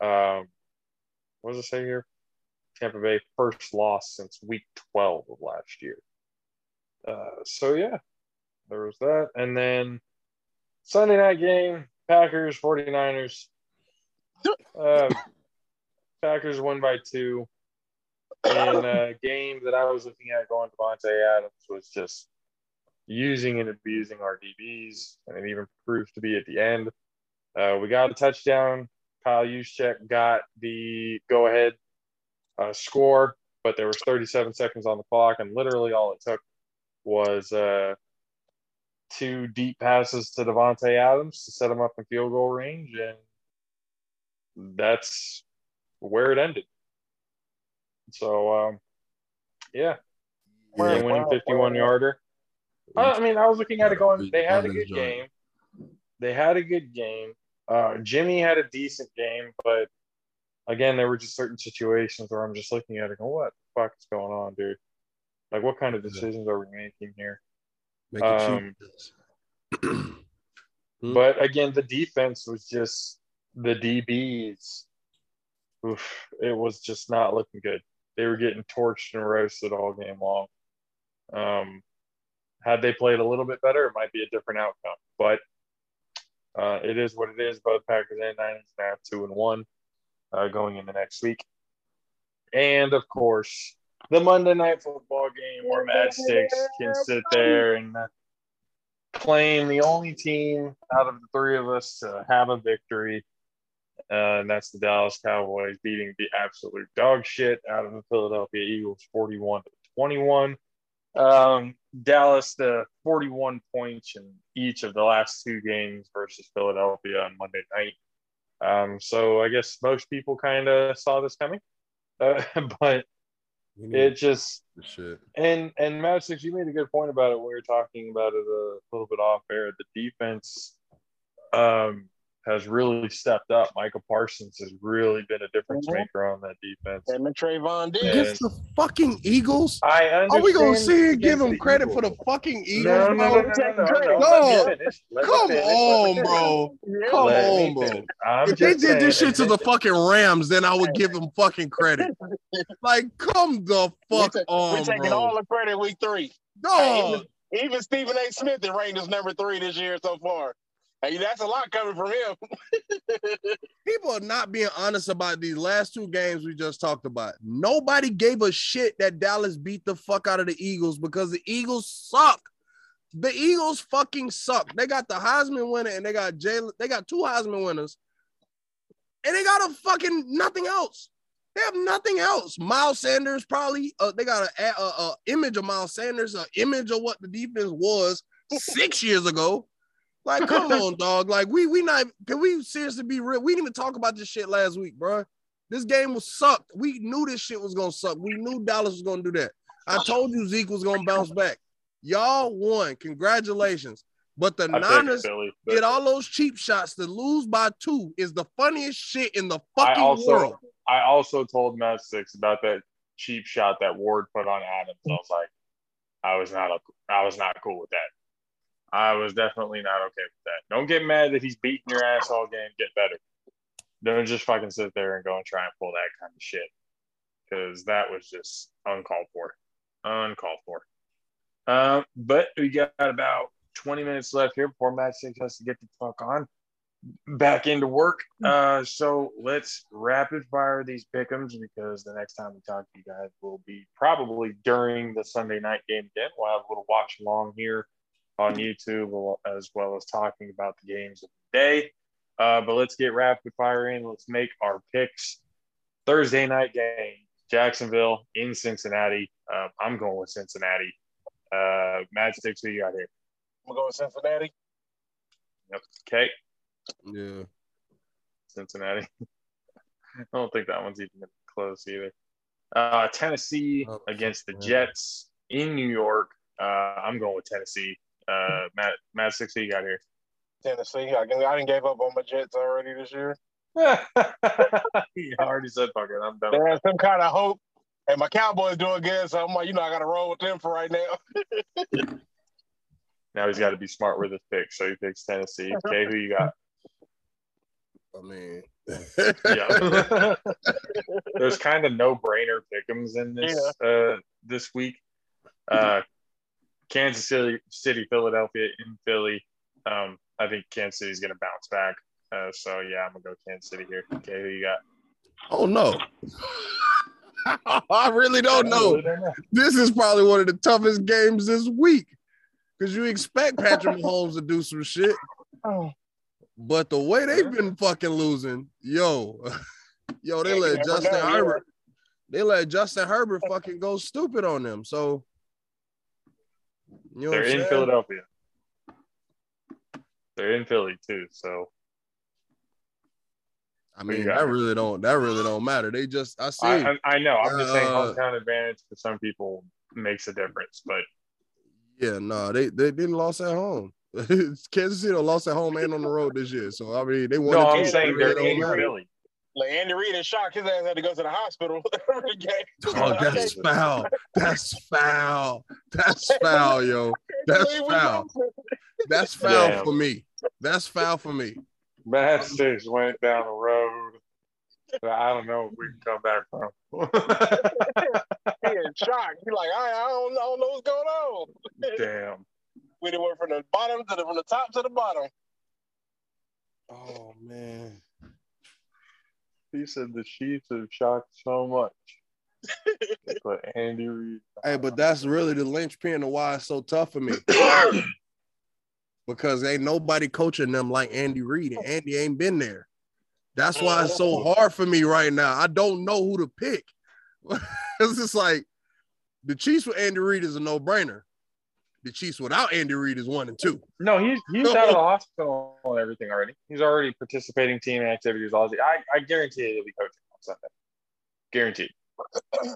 Um, what does it say here? Tampa Bay first loss since Week twelve of last year. Uh, so yeah, there was that, and then Sunday night game: Packers 49ers. Uh, Packers won by two. And a game that I was looking at going to Davante Adams was just using and abusing our DBs, and it even proved to be at the end. Uh, we got a touchdown. Kyle Juszczyk got the go-ahead uh, score, but there was 37 seconds on the clock, and literally all it took was uh, two deep passes to Davante Adams to set him up in field goal range, and that's where it ended. So, um, yeah, Wow, winning 51 wow. yarder. I I mean, I was looking at it going, they had a good game. They had a good game. Uh, Jimmy had a decent game, but again, there were just certain situations where I'm just looking at it going, what the fuck is going on, dude? Like, what kind of decisions are we making here? Um. But again, the defense was just the DBs. Oof, it was just not looking good. They were getting torched and roasted all game long. Um, had they played a little bit better, it might be a different outcome. But uh, it is what it is. Both Packers and Niners now two and one uh, going into next week. And of course, the Monday night football game where Madsticks can sit there and uh, claim the only team out of the three of us to have a victory. Uh, and that's the Dallas Cowboys beating the absolute dog shit out of the Philadelphia Eagles 41 to 21. Um, Dallas, the 41 points in each of the last two games versus Philadelphia on Monday night. Um, so I guess most people kind of saw this coming. Uh, [LAUGHS] but it just shit. and and Six, you made a good point about it when we were talking about it a little bit off air. The defense um, has really stepped up. Micah Parsons has really been a difference Mhm. maker on that defense. Him and Trevon Diggs. Against the fucking Eagles? I Are we gonna see here and give him the credit for the fucking Eagles, No, no, no, no, no, no, no. No. Let me finish. Come finish. Let me on, bro. Come on, bro. If they just did this shit to the fucking Rams, then I would give them fucking credit. [LAUGHS] Like, come the fuck we ta- on, We're taking bro. all the credit week three. Dog. Even Stephen A. Smith is ranked as number three this year so far. Hey, that's a lot coming from him. [LAUGHS] People are not being honest about these last two games we just talked about. Nobody gave a shit that Dallas beat the fuck out of the Eagles because the Eagles suck. The Eagles fucking suck. They got the Heisman winner and they got Jalen. They got two Heisman winners, and they got a fucking nothing else. They have nothing else. Miles Sanders probably. Uh, they got a, a, a image of Miles Sanders, an image of what the defense was six years ago. Like, come [LAUGHS] on, dog. Like, we we not can we seriously be real? We didn't even talk about this shit last week, bro. This game was sucked. We knew this shit was gonna suck. We knew Dallas was gonna do that. I told you Zeke was gonna bounce back. Y'all won. Congratulations. But the I picked Niners Philly, but get all those cheap shots to lose by two is the funniest shit in the I fucking also world. I also told Matt Six about that cheap shot that Ward put on Adams. I was like, I was not I was not cool with that. I was definitely not okay with that. Don't get mad that he's beating your ass all game. Get better. Don't just fucking sit there and go and try and pull that kind of shit. Because that was just uncalled for. Uncalled for. Um, but we got about 20 minutes left here before Matt Six has to get the fuck on back into work. Uh, so let's rapid fire these pickums because the next time we talk to you guys will be probably during the Sunday night game again. We'll have a little watch along here on YouTube as well as talking about the games of the day. Uh, but let's get rapid fire in. Let's make our picks. Thursday night game, Jacksonville in Cincinnati. Uh, I'm going with Cincinnati. Uh, Madsticks, who you got here? I'm going with Cincinnati. Yep. Okay, Yeah. Cincinnati. [LAUGHS] I don't think that one's even close either. Uh, Tennessee Oh, against the. Jets in New York. Uh, I'm going with Tennessee. Uh, Matt, Matt, six, who got here? Tennessee. I, I didn't give up on my Jets already this year. [LAUGHS] you already said fuck it. I'm done. They with some kind of hope. And my Cowboys doing good, so I'm like, you know, I got to roll with them for right now. [LAUGHS] Now he's got to be smart with his pick, so he picks Tennessee. Okay, who you got? I mean, Yeah. [LAUGHS] There's kind of no brainer pickums in this uh, this week. Uh, Kansas City, City, Philadelphia, in Philly. Um, I think Kansas City's going to bounce back. Uh, so yeah, I'm gonna go Kansas City here. Okay, who you got? oh no. [LAUGHS] I really don't know. really don't know. This is probably one of the toughest games this week because you expect Patrick [LAUGHS] Mahomes to do some shit, Oh, but the way they've been fucking losing, yo, [LAUGHS] yo, they let Justin. Herbert, they let Justin Herbert fucking go stupid on them. So, you know, They're in saying? Philadelphia. They're in Philly too. So I mean, got? that really don't that really don't matter. They just I see. I, I, I know. I'm just saying Uh, hometown advantage for some people makes a difference, but Yeah, no, they they didn't lost at home. [LAUGHS] Kansas City lost at home and on the road this year. So I mean, they won. no, it I'm too. saying It really they're don't in matter. Philly. Like Andy Reid is shocked. His ass had to go to the hospital [LAUGHS] every game. Oh, that's foul. That's foul. That's foul, yo. That's foul. That's foul Damn. for me. That's foul for me. Madsticks went down the road. I don't know if we can come back from. [LAUGHS] He in shock. He like, I, I, don't, I don't know what's going on. Damn. [LAUGHS] We done went from the bottom to the from the top to the bottom. Oh man. He said the Chiefs have shocked so much. but Andy Reid. Hey, but that's really the linchpin of why it's so tough for me. because ain't nobody coaching them like Andy Reid, and Andy ain't been there. That's why it's so hard for me right now. I don't know who to pick. [LAUGHS] it's just like the Chiefs with Andy Reid is a no-brainer. The Chiefs without Andy Reid is one and two. No, he's he's out of the hospital and everything already. He's already participating team activities. All the, I I guarantee he'll be coaching on Sunday. Guaranteed. [CLEARS THROAT]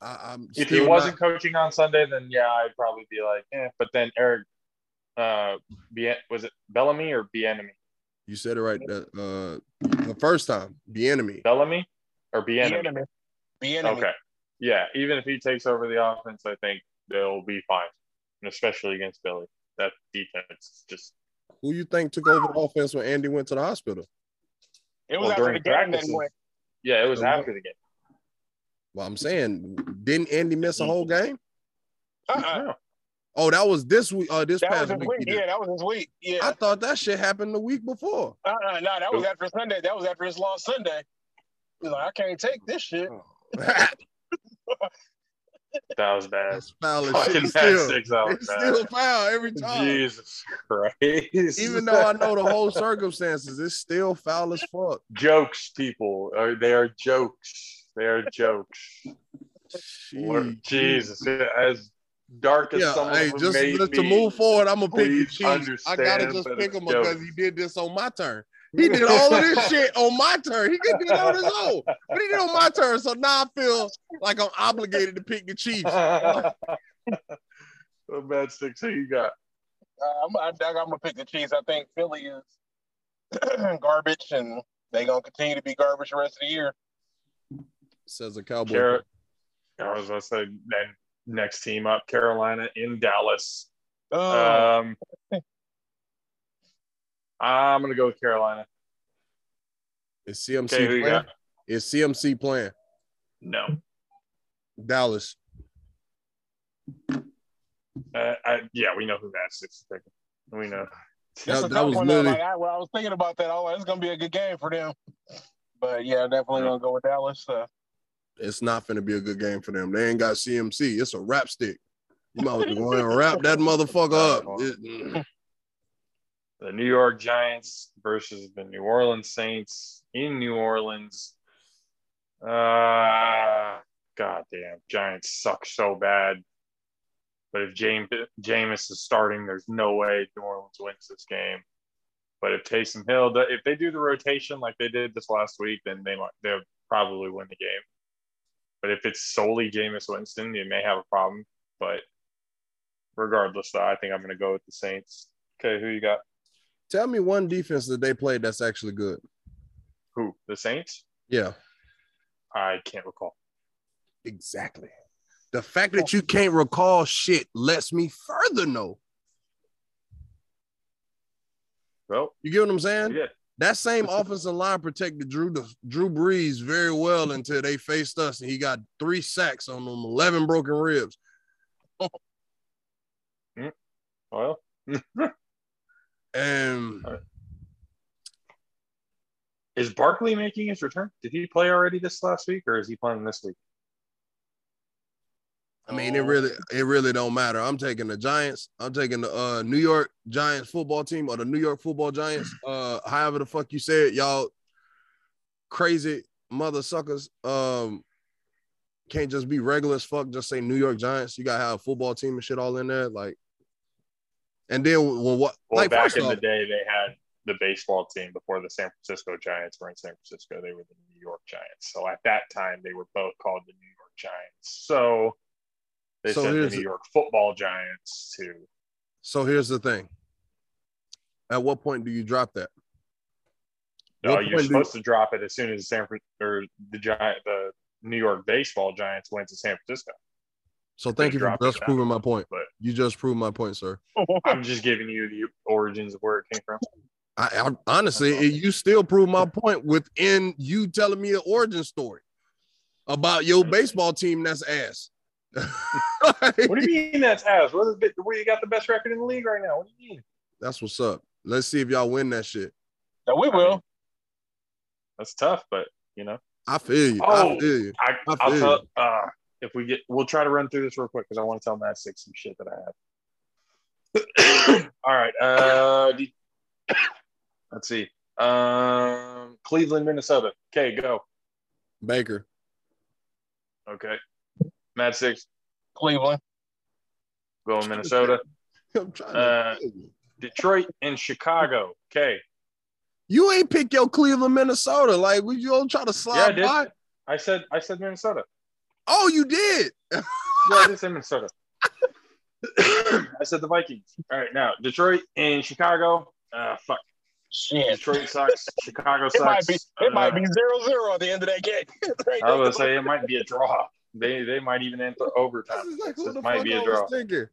I, am If he wasn't coaching on Sunday, then yeah, I'd probably be like, eh. But then Eric, uh, Bien, was it Bellamy or Bieniemy? You said it right. That uh, the first time, the enemy. Bellamy or The Bieniemy? enemy. Okay. Yeah, even if he takes over the offense, I think they'll be fine, and especially against Philly. That defense is just Who you think took over the offense when Andy went to the hospital? It was well, after the game that practices. he went. Yeah, it was So after the game. Well, I'm saying, didn't Andy miss a whole game? Uh-uh. Oh, that was this week. Uh, this That past week. week. Yeah, that was this week. Yeah. I thought that shit happened the week before. Uh-uh. No, that was after Sunday. That was after his lost Sunday. He's like, I can't take this shit. That's [LAUGHS] [LAUGHS] That was bad. foul as Fucking shit. Still, Six, was it's bad. still foul every time. Jesus Christ. Even though I know the [LAUGHS] whole circumstances, it's still foul as fuck. jokes, people, are they are jokes. They are jokes. Jeez. Jesus, as dark as Yeah, some hey, just, made to me, move forward, I'm gonna pick the Chiefs. I gotta just pick him because he did this on my turn. He did [LAUGHS] all of this shit on my turn. He could do it on his own, but he did it on my turn. So now I feel like I'm obligated to pick the Chiefs. [LAUGHS] What bad sticks who you got? Uh, I'm, I, I'm gonna pick the Chiefs. I think Philly is [CLEARS THROAT] garbage, and they gonna continue to be garbage the rest of the year. Says a cowboy. Car- I was gonna say then next team up, Carolina in Dallas. Oh, Um, [LAUGHS] I'm gonna go with Carolina. Is CMC Okay, who playing? got? Is CMC playing? No, Dallas. uh, I, yeah, we know who that six is. We know. it's that- that was one. Though. literally- Like, I, well, I was thinking about that. All it's gonna be a good game for them. But yeah, definitely gonna go with Dallas. Uh, It's not going to be a good game for them. They ain't got CMC. It's a rap stick. You might have to go and wrap that motherfucker up. [LAUGHS] It- mm. The New York Giants versus the New Orleans Saints in New Orleans. Uh goddamn, Giants suck so bad. But if James Jameis is starting, there's no way New Orleans wins this game. But if Taysom Hill, if they do the rotation like they did this last week, then they might they'll probably win the game. But if it's solely Jameis Winston, you may have a problem. But regardless, though, I think I'm going to go with the Saints. Okay, who you got? Tell me one defense that they played that's actually good. Who? The Saints? Yeah, I can't recall. exactly. The fact that oh. you can't recall shit lets me further know. Well, You get what I'm saying? yeah. That same offensive line protected Drew Drew Brees very well until they faced us, and he got three sacks on them, eleven broken ribs. Mm. Well, [LAUGHS] And is Barkley making his return? Did he play already this last week, or is he playing this week? I mean, it really it really don't matter. I'm taking the Giants. I'm taking the uh, New York Giants football team or the New York Football Giants. [CLEARS THROAT] Uh, however the fuck you say it, y'all crazy mother suckers. Um, can't just be regular as fuck. Just say New York Giants. You gotta have a football team and shit all in there. Like, and then when what? Well, like back in off, the day, they had the baseball team before the San Francisco Giants were in San Francisco. They were the New York Giants. So at that time, they were both called the New York Giants. So they So said the New York Football Giants too. so here's the thing. At what point do you drop that? No, What you're supposed to drop it as soon as San or the Giant, the New York Baseball Giants went to San Francisco. So thank you for drop it just proving my point. but- You just proved my point, sir. [LAUGHS] I'm just giving you the origins of where it came from. I, I honestly, it- you still prove my point within you telling me an origin story about your baseball team that's ass. [LAUGHS] What do you mean that's ass? What is it, where you got the best record in the league right now? What do you mean? That's what's up. Let's see if y'all win that shit. no, we will. That's tough, but you know, I feel you. Oh. I feel you. I, I I'll feel tell. Uh, if we get, we'll try to run through this real quick because I want to tell Matt Six some shit that I have. [CLEARS THROAT] All right. Uh, do- [COUGHS] let's see. Um, Cleveland, Minnesota. Okay, go. Baker. Okay. Matt Six, Cleveland. go in Minnesota. [LAUGHS] I'm trying to Uh. Detroit and Chicago. Okay. You ain't pick your Cleveland, Minnesota. Like, would you all try to Yeah, I slide did. by? I said I said Minnesota. Oh, you did. Yeah, I did say Minnesota. I said the Vikings. All right, now Detroit and Chicago. Uh, fuck. Shit. Detroit sucks. [LAUGHS] Chicago It might sucks. be it might Uh, be zero zero at the end of that game. [LAUGHS] Right I was gonna say it might be a draw. They they might even enter This overtime. is like So it might be a draw. was.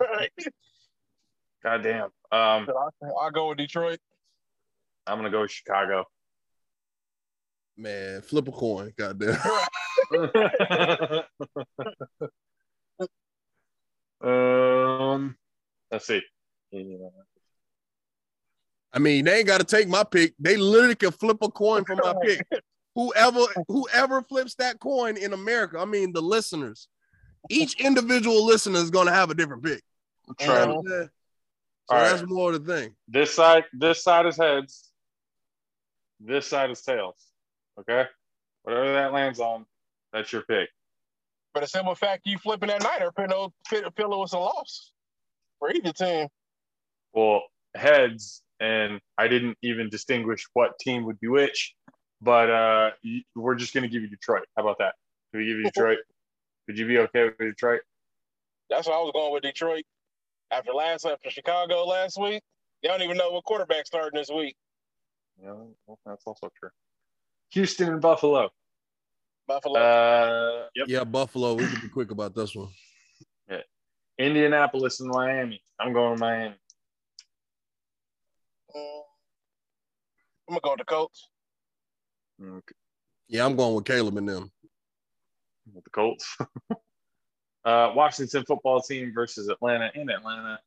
Right. [LAUGHS] God damn. Um, I'll go with Detroit. I'm gonna go with Chicago. Man, flip a coin. Goddamn. [LAUGHS] um, let's see. I mean, they ain't got to take my pick. They literally can flip a coin for my pick. [LAUGHS] Whoever whoever flips that coin in America, I mean the listeners, each individual listener is going to have a different pick. You know So All right. that's more the thing. This side, this side is heads. This side is tails. Okay, whatever that lands on, that's your pick. But the simple fact you flipping that Niner pillow pillow was a loss for either team. Well, heads, and I didn't even distinguish what team would be which, but uh, we're just gonna give you Detroit. How about that? We give you [LAUGHS] Detroit? Would you be okay with Detroit? That's what I was going with Detroit. After last after Chicago last week, they don't even know what quarterback starting this week. Yeah, well, that's also true. Houston and Buffalo. Buffalo. Uh, yep. Yeah, Buffalo. We can be quick about this one. Yeah. Indianapolis and Miami. I'm going to Miami. Mm. I'm gonna go with the Colts. Okay. Yeah, I'm going with Caleb and them. with the Colts. [LAUGHS] uh, Washington football team versus Atlanta in Atlanta.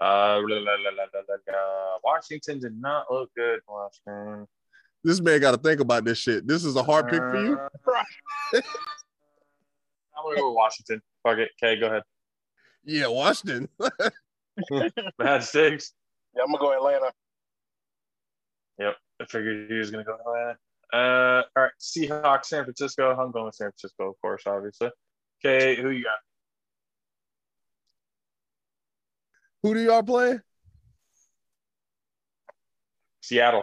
Uh, la, la, la, la, la, la, la. Washington did not look good last game. This man got to think about this shit. This is a hard pick for you. Uh, [LAUGHS] I'm gonna go with Washington. Fuck it. Okay, go ahead. Yeah, Washington. [LAUGHS] [LAUGHS] Bad six. Yeah, I'm gonna go Atlanta. Yep, I figured he was gonna go Atlanta. Uh, all right. Seahawks, San Francisco. I'm going with San Francisco, of course, obviously. Okay, who you got? Who do y'all play? Seattle.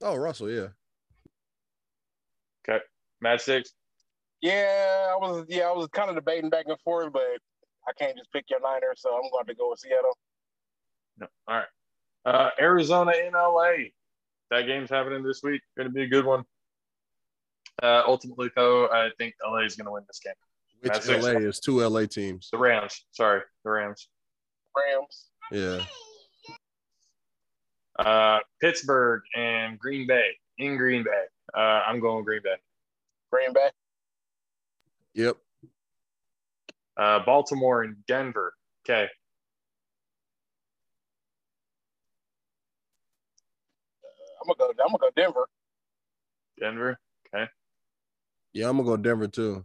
Oh, Russell. Yeah. Mad six. Yeah, I was yeah, I was kind of debating back and forth, but I can't just pick your Niners, so I'm going to go with Seattle. No. All right. Uh, Arizona in LA. That game's happening this week. Going to be a good one. Uh, ultimately, though, I think LA is going to win this game. Which That's it. LA is two LA teams. The Rams. Sorry, the Rams. Rams. Yeah. Uh, Pittsburgh and Green Bay in Green Bay. Uh, I'm going Green Bay. Green Bay. Yep. Uh, Baltimore and Denver. Okay. I'm gonna go. I'm gonna go Denver. Denver. Okay. Yeah, I'm gonna go Denver too.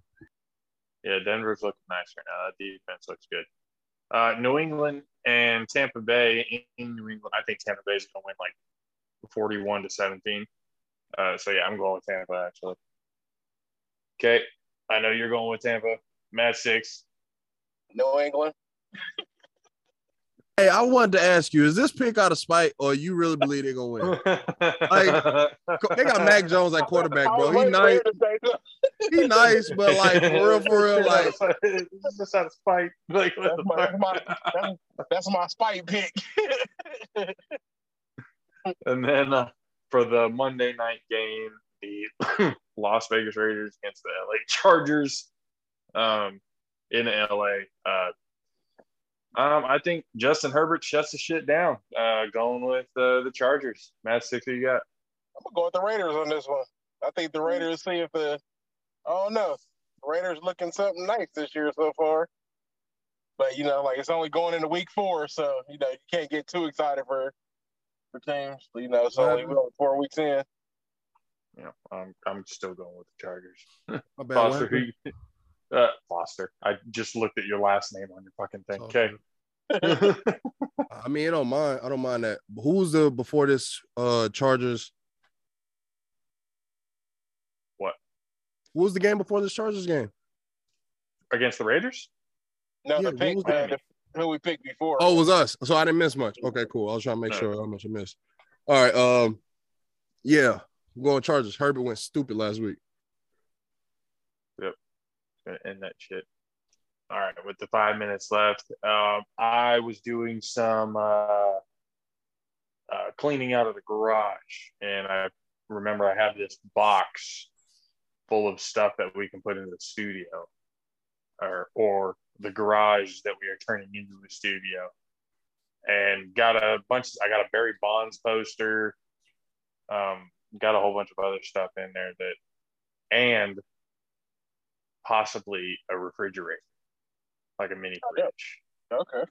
Yeah, Denver's looking nice right now. That defense looks good. Uh, New England and Tampa Bay in, New England. I think Tampa Bay is going to win like 41 to 17. Uh, so yeah, I'm going with Tampa actually. Okay, I know you're going with Tampa. Matt six. New England. Hey, I wanted to ask you: Is this pick out of spite, or you really believe they're gonna win? [LAUGHS] They got Mac Jones at quarterback, bro. He nice. you to say something. He nice, but like for real, for real, like it's just out of spite. Like That's my, fuck? that's my, that's, that's my spite pick. [LAUGHS] And then uh, for the Monday night game, the [LAUGHS] Las Vegas Raiders against the LA Chargers um, in LA. Uh, um, I think Justin Herbert shuts the shit down. Uh, going with uh, the Chargers. Matt, six, who you got? I'm gonna go with the Raiders on this one. I think the Raiders see if the I don't know. The Raiders looking something nice this year so far. But you know, like it's only going into week four, so you know you can't get too excited for for teams. You know, it's only, we're only four weeks in. Yeah, I'm I'm still going with the Chargers. [LAUGHS] my bad. Foster, who? You, uh, Foster. I just looked at your last name on your fucking thing. Okay. [LAUGHS] I mean, I don't mind. I don't mind that. But Who's the before this uh Chargers? What? Who was the game before this Chargers game? Against the Raiders? No, Yeah, the what pick the- uh, who we picked before. Oh, it was us. So I didn't miss much. Okay, cool. I was trying to make No. sure how much I missed. All right. Um, yeah, I'm going Chargers. Herbert went stupid last week. And that shit. All right, with the five minutes left, um, I was doing some uh, uh, cleaning out of the garage, and I remember I have this box full of stuff that we can put in the studio, or or the garage that we are turning into the studio, and got a bunch. I got a Barry Bonds poster. Um, got a whole bunch of other stuff in there that, and possibly a refrigerator, like a mini Oh, yeah. fridge Okay.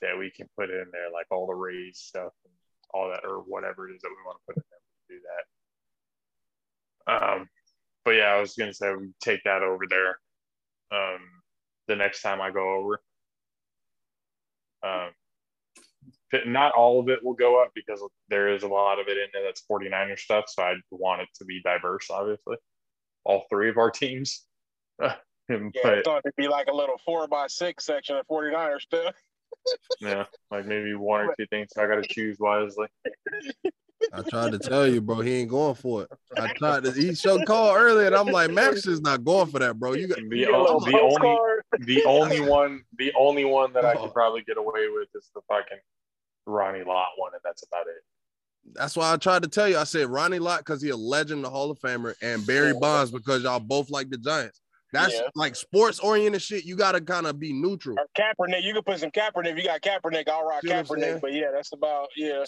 that we can put in there, like all the raised stuff and all that, or whatever it is that we want to put in there. We can do that. Um, but yeah, I was gonna say we take that over there. Um, the next time I go over. Um, not all of it will go up because there is a lot of it in there that's 49er stuff. So I want it to be diverse, obviously. All three of our teams. [LAUGHS] Yeah, I but thought it'd be like a little four by six section of 49er stuff. [LAUGHS] yeah, like maybe one or two things. I got to choose wisely. I tried to tell you, bro. He ain't going for it. I tried to. He showed call earlier, and I'm like, Max is not going for that, bro. You got The, You get a little o- the only postcard. the only one the only one that I Oh. could probably get away with is the fucking Ronnie Lott one, and that's about it. That's why I tried to tell you. I said Ronnie Lott because he a legend, the Hall of Famer, and Barry Bonds because y'all both like the Giants. That's Yeah. like sports oriented shit. You gotta kind of be neutral. Or Kaepernick, you can put some Kaepernick. If you got Kaepernick, I'll rock See what I'm saying? Kaepernick. But yeah, that's about yeah.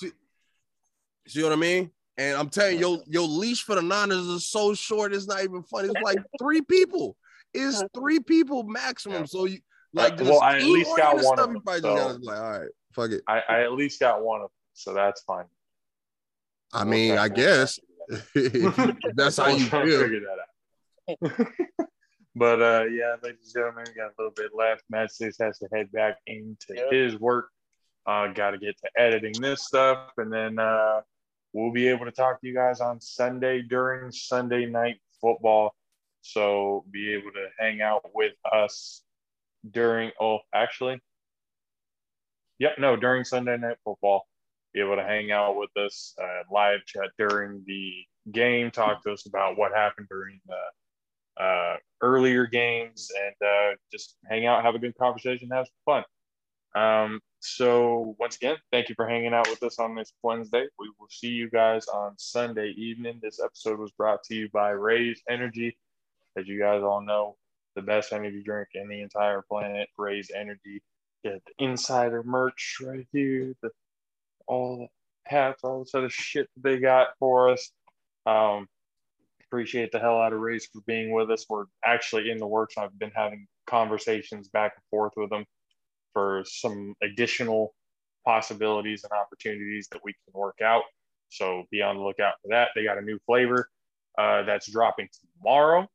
See what I mean? And I'm telling you, your your leash for the Niners is so short. It's not even funny. It's like [LAUGHS] three people. It's three people maximum. Yeah. So you like Uh, just well, I at least got one of stuff, you them, so- just like, all right, fuck it. I, I at least got one of them, so that's fine. I We'll mean, try- I guess try to do that. that's how [LAUGHS] you feel. Figure that out. [LAUGHS] but uh, yeah, ladies and gentlemen, we got a little bit left. Matt Six has to head back into Yep. his work. Uh, got to get to editing this stuff, and then uh, we'll be able to talk to you guys on Sunday during Sunday night football. So be able to hang out with us during. Oh, actually, yep, no, during Sunday night football be able to hang out with us, uh, live chat during the game, talk to us about what happened during the uh, earlier games, and uh, just hang out, have a good conversation, have some fun. Um, so once again, thank you for hanging out with us on this Wednesday. We will see you guys on Sunday evening. This episode was brought to you by Raze Energy. As you guys all know, the best energy drink in the entire planet, Raze Energy. Get the insider merch right here. The all the hats, all this other shit that they got for us. Um, appreciate the hell out of Raze for being with us. We're actually in the works. I've been having conversations back and forth with them for some additional possibilities and opportunities that we can work out. So be on the lookout for that. They got a new flavor uh, that's dropping tomorrow.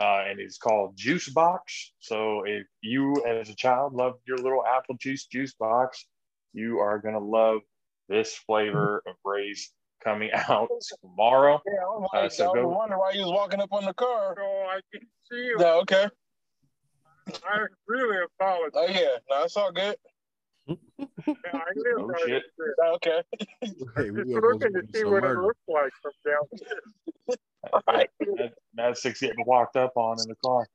Uh, and it's called Juice Box. So if you, as a child, loved your little apple juice juice box, you are gonna love this flavor of Raze coming out tomorrow. [LAUGHS] Yeah, I'm like, Uh, so I was go- wondering why you was walking up on the car. Oh, I can see you. No, okay. I really apologize. Oh yeah, no, it's all good. I live Oh, right shit. up there. No, okay. Hey, we Just looking to see some what it looks like from down [LAUGHS] Right. That, that's six getting walked up on in the car.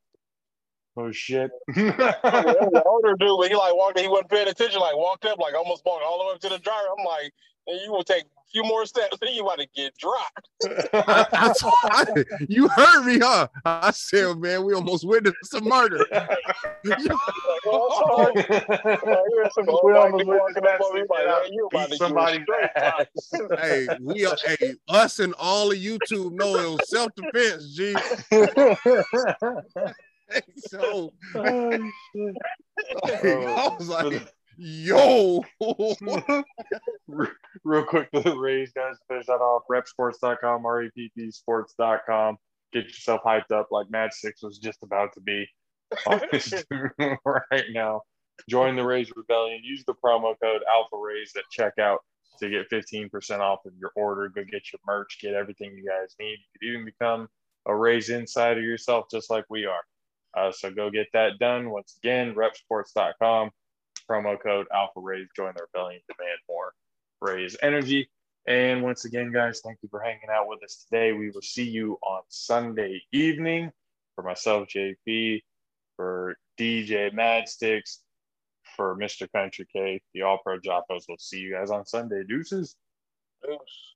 Oh shit. [LAUGHS] the older dude, when he like walked, he wasn't paying attention. Like walked up, like almost walked all the way up to the driver. I'm like, and you will take a few more steps, and [LAUGHS] you about to get dropped. I, I, I- you heard me, huh? I said, man, we almost witnessed a murder. [LAUGHS] Like, sorry. Like, here's some oh, old we almost dude went up on me, like, man, you about beat to somebody's get straight ass. dropped. hey, we are, hey, us and all of YouTube know it was self defense, G. [LAUGHS] So Oh. I was like, yo, [LAUGHS] Real quick to the Raze, guys, to finish that off. Repsports.com, REPPsports.com. Get yourself hyped up like Mad Six was just about to be [LAUGHS] on this right now. Join the Raze Rebellion. Use the promo code Alpha Raze at checkout to get 15% off of your order. Go get your merch, get everything you guys need. You could even become a Raze insider yourself, just like we are. Uh, so go get that done. Once again, reppsports.com, promo code Alpha Raze, Join the rebellion, demand more Raze energy. And once again, guys, thank you for hanging out with us today. We will see you on Sunday evening. For myself, JP, for DJ Madsticks, for Mr. Country K, the All Pro Jaffos. We'll see you guys on Sunday. Deuces. Oops.